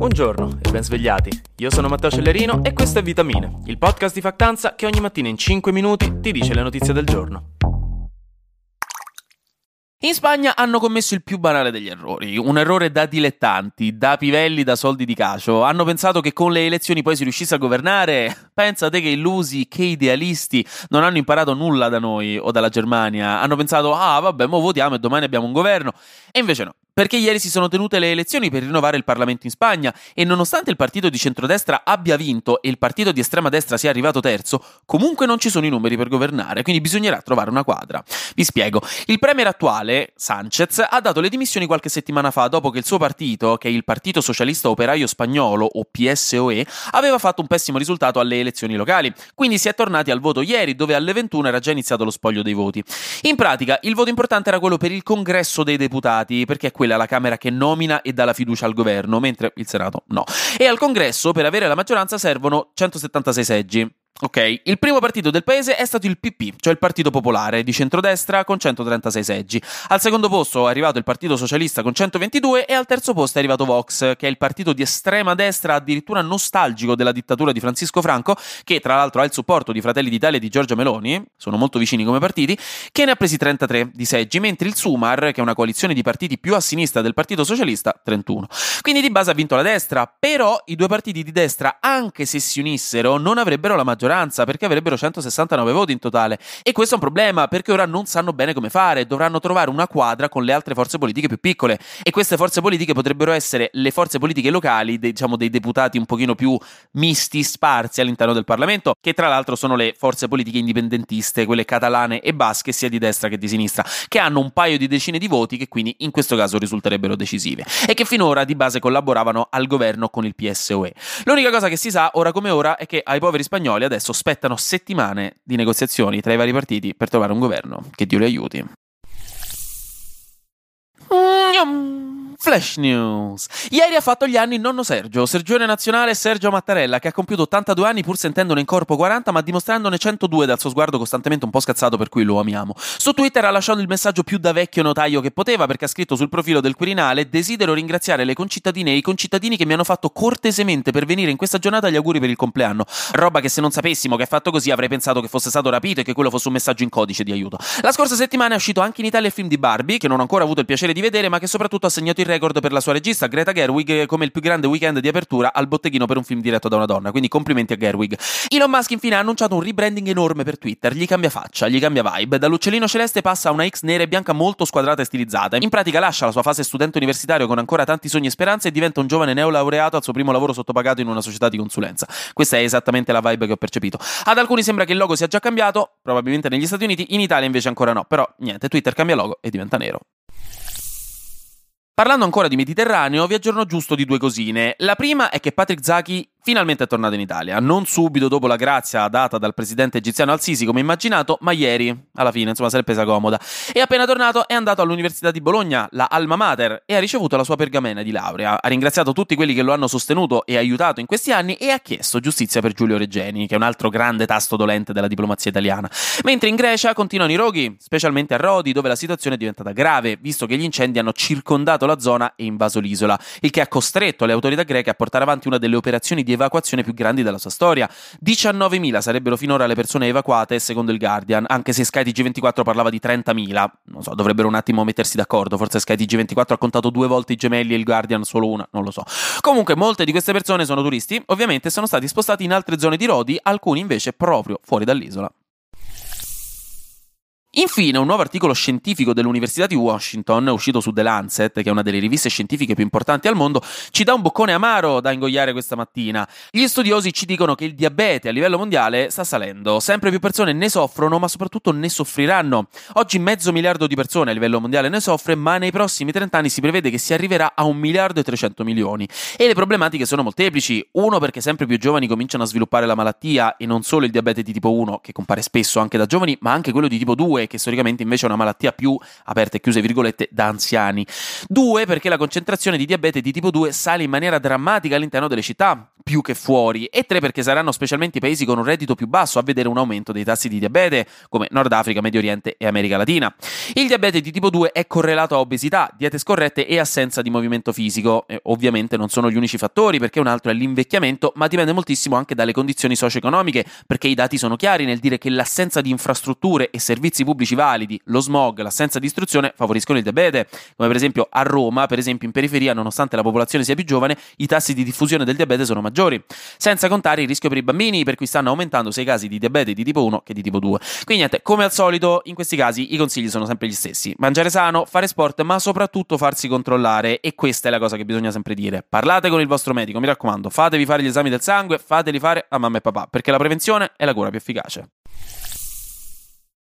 Buongiorno e ben svegliati. Io sono Matteo Cellerino e questo è Vitamine, il podcast di Factanza che ogni mattina in 5 minuti ti dice le notizie del giorno. In Spagna hanno commesso il più banale degli errori, un errore da dilettanti, da pivelli da soldi di cacio. Hanno pensato che con le elezioni poi si riuscisse a governare. Pensate che illusi, che idealisti, non hanno imparato nulla da noi o dalla Germania. Hanno pensato, ah vabbè, mo votiamo e domani abbiamo un governo. E invece no perché ieri si sono tenute le elezioni per rinnovare il Parlamento in Spagna e nonostante il partito di centrodestra abbia vinto e il partito di estrema destra sia arrivato terzo, comunque non ci sono i numeri per governare, quindi bisognerà trovare una quadra. Vi spiego. Il premier attuale, Sanchez, ha dato le dimissioni qualche settimana fa dopo che il suo partito, che è il Partito Socialista Operaio Spagnolo o PSOE, aveva fatto un pessimo risultato alle elezioni locali. Quindi si è tornati al voto ieri, dove alle 21 era già iniziato lo spoglio dei voti. In pratica, il voto importante era quello per il congresso dei deputati, perché è quella la Camera che nomina e dà la fiducia al governo, mentre il Senato no. E al Congresso, per avere la maggioranza, servono 176 seggi. Ok, il primo partito del paese è stato il PP, cioè il Partito Popolare di centrodestra con 136 seggi. Al secondo posto è arrivato il Partito Socialista con 122 e al terzo posto è arrivato Vox, che è il partito di estrema destra addirittura nostalgico della dittatura di Francisco Franco, che tra l'altro ha il supporto di Fratelli d'Italia e di Giorgia Meloni, sono molto vicini come partiti, che ne ha presi 33 di seggi, mentre il Sumar, che è una coalizione di partiti più a sinistra del Partito Socialista, 31. Quindi di base ha vinto la destra, però i due partiti di destra, anche se si unissero, non avrebbero la maggioranza maggioranza perché avrebbero 169 voti in totale. E questo è un problema perché ora non sanno bene come fare, dovranno trovare una quadra con le altre forze politiche più piccole. E queste forze politiche potrebbero essere le forze politiche locali, dei, diciamo dei deputati un pochino più misti, sparsi all'interno del Parlamento, che tra l'altro sono le forze politiche indipendentiste, quelle catalane e basche, sia di destra che di sinistra, che hanno un paio di decine di voti che quindi in questo caso risulterebbero decisive e che finora di base collaboravano al governo con il PSOE. L'unica cosa che si sa ora come ora è che ai poveri spagnoli adesso spettano settimane di negoziazioni tra i vari partiti per trovare un governo. Che Dio li aiuti. Mm, Flash News. Ieri ha fatto gli anni il nonno Sergio, Sergione nazionale Sergio Mattarella, che ha compiuto 82 anni pur sentendone in corpo 40, ma dimostrandone 102 dal suo sguardo costantemente un po' scazzato, per cui lo amiamo. Su Twitter ha lasciato il messaggio più da vecchio notaio che poteva, perché ha scritto sul profilo del Quirinale: Desidero ringraziare le concittadine e i concittadini che mi hanno fatto cortesemente per venire in questa giornata gli auguri per il compleanno. Roba che se non sapessimo che ha fatto così avrei pensato che fosse stato rapito e che quello fosse un messaggio in codice di aiuto. La scorsa settimana è uscito anche in Italia il film di Barbie, che non ho ancora avuto il piacere di vedere, ma che soprattutto ha segnato il record per la sua regista Greta Gerwig come il più grande weekend di apertura al botteghino per un film diretto da una donna. Quindi complimenti a Gerwig. Elon Musk infine ha annunciato un rebranding enorme per Twitter. Gli cambia faccia, gli cambia vibe. Dall'uccellino celeste passa a una X nera e bianca molto squadrata e stilizzata. In pratica lascia la sua fase studente universitario con ancora tanti sogni e speranze e diventa un giovane neolaureato al suo primo lavoro sottopagato in una società di consulenza. Questa è esattamente la vibe che ho percepito. Ad alcuni sembra che il logo sia già cambiato, probabilmente negli Stati Uniti, in Italia invece ancora no. Però niente, Twitter cambia logo e diventa nero. Parlando ancora di Mediterraneo, vi aggiorno giusto di due cosine. La prima è che Patrick Zaki finalmente è tornato in Italia, non subito dopo la grazia data dal presidente egiziano Al-Sisi come immaginato, ma ieri, alla fine, insomma, se l'è presa comoda. E appena tornato è andato all'Università di Bologna, la Alma Mater, e ha ricevuto la sua pergamena di laurea. Ha ringraziato tutti quelli che lo hanno sostenuto e aiutato in questi anni e ha chiesto giustizia per Giulio Reggeni, che è un altro grande tasto dolente della diplomazia italiana. Mentre in Grecia continuano i roghi, specialmente a Rodi, dove la situazione è diventata grave, visto che gli incendi hanno circondato la zona e invaso l'isola, il che ha costretto le autorità greche a portare avanti una delle operazioni di di evacuazione più grandi della sua storia. 19.000 sarebbero finora le persone evacuate, secondo il Guardian, anche se skytg 24 parlava di 30.000. Non so, dovrebbero un attimo mettersi d'accordo. Forse skytg 24 ha contato due volte i gemelli e il Guardian solo una, non lo so. Comunque, molte di queste persone sono turisti, ovviamente sono stati spostati in altre zone di Rodi, alcuni invece proprio fuori dall'isola. Infine, un nuovo articolo scientifico dell'Università di Washington, uscito su The Lancet, che è una delle riviste scientifiche più importanti al mondo, ci dà un boccone amaro da ingoiare questa mattina. Gli studiosi ci dicono che il diabete a livello mondiale sta salendo, sempre più persone ne soffrono, ma soprattutto ne soffriranno. Oggi mezzo miliardo di persone a livello mondiale ne soffre, ma nei prossimi 30 anni si prevede che si arriverà a un miliardo e 300 milioni. E le problematiche sono molteplici. Uno, perché sempre più giovani cominciano a sviluppare la malattia, e non solo il diabete di tipo 1, che compare spesso anche da giovani, ma anche quello di tipo 2 2, che storicamente invece è una malattia più, aperte e chiuse virgolette, da anziani. Due, perché la concentrazione di diabete di tipo 2 sale in maniera drammatica all'interno delle città. Più che fuori e tre perché saranno specialmente i paesi con un reddito più basso a vedere un aumento dei tassi di diabete come Nord Africa, Medio Oriente e America Latina. Il diabete di tipo 2 è correlato a obesità, diete scorrette e assenza di movimento fisico. E ovviamente non sono gli unici fattori perché un altro è l'invecchiamento, ma dipende moltissimo anche dalle condizioni socio-economiche perché i dati sono chiari nel dire che l'assenza di infrastrutture e servizi pubblici validi, lo smog, l'assenza di istruzione favoriscono il diabete, come per esempio a Roma, per esempio in periferia, nonostante la popolazione sia più giovane, i tassi di diffusione del diabete sono maggiori, senza contare il rischio per i bambini, per cui stanno aumentando sia i casi di diabete di tipo 1 che di tipo 2. Quindi niente, come al solito, in questi casi i consigli sono sempre gli stessi. Mangiare sano, fare sport, ma soprattutto farsi controllare e questa è la cosa che bisogna sempre dire. Parlate con il vostro medico, mi raccomando, fatevi fare gli esami del sangue, fateli fare a mamma e papà, perché la prevenzione è la cura più efficace.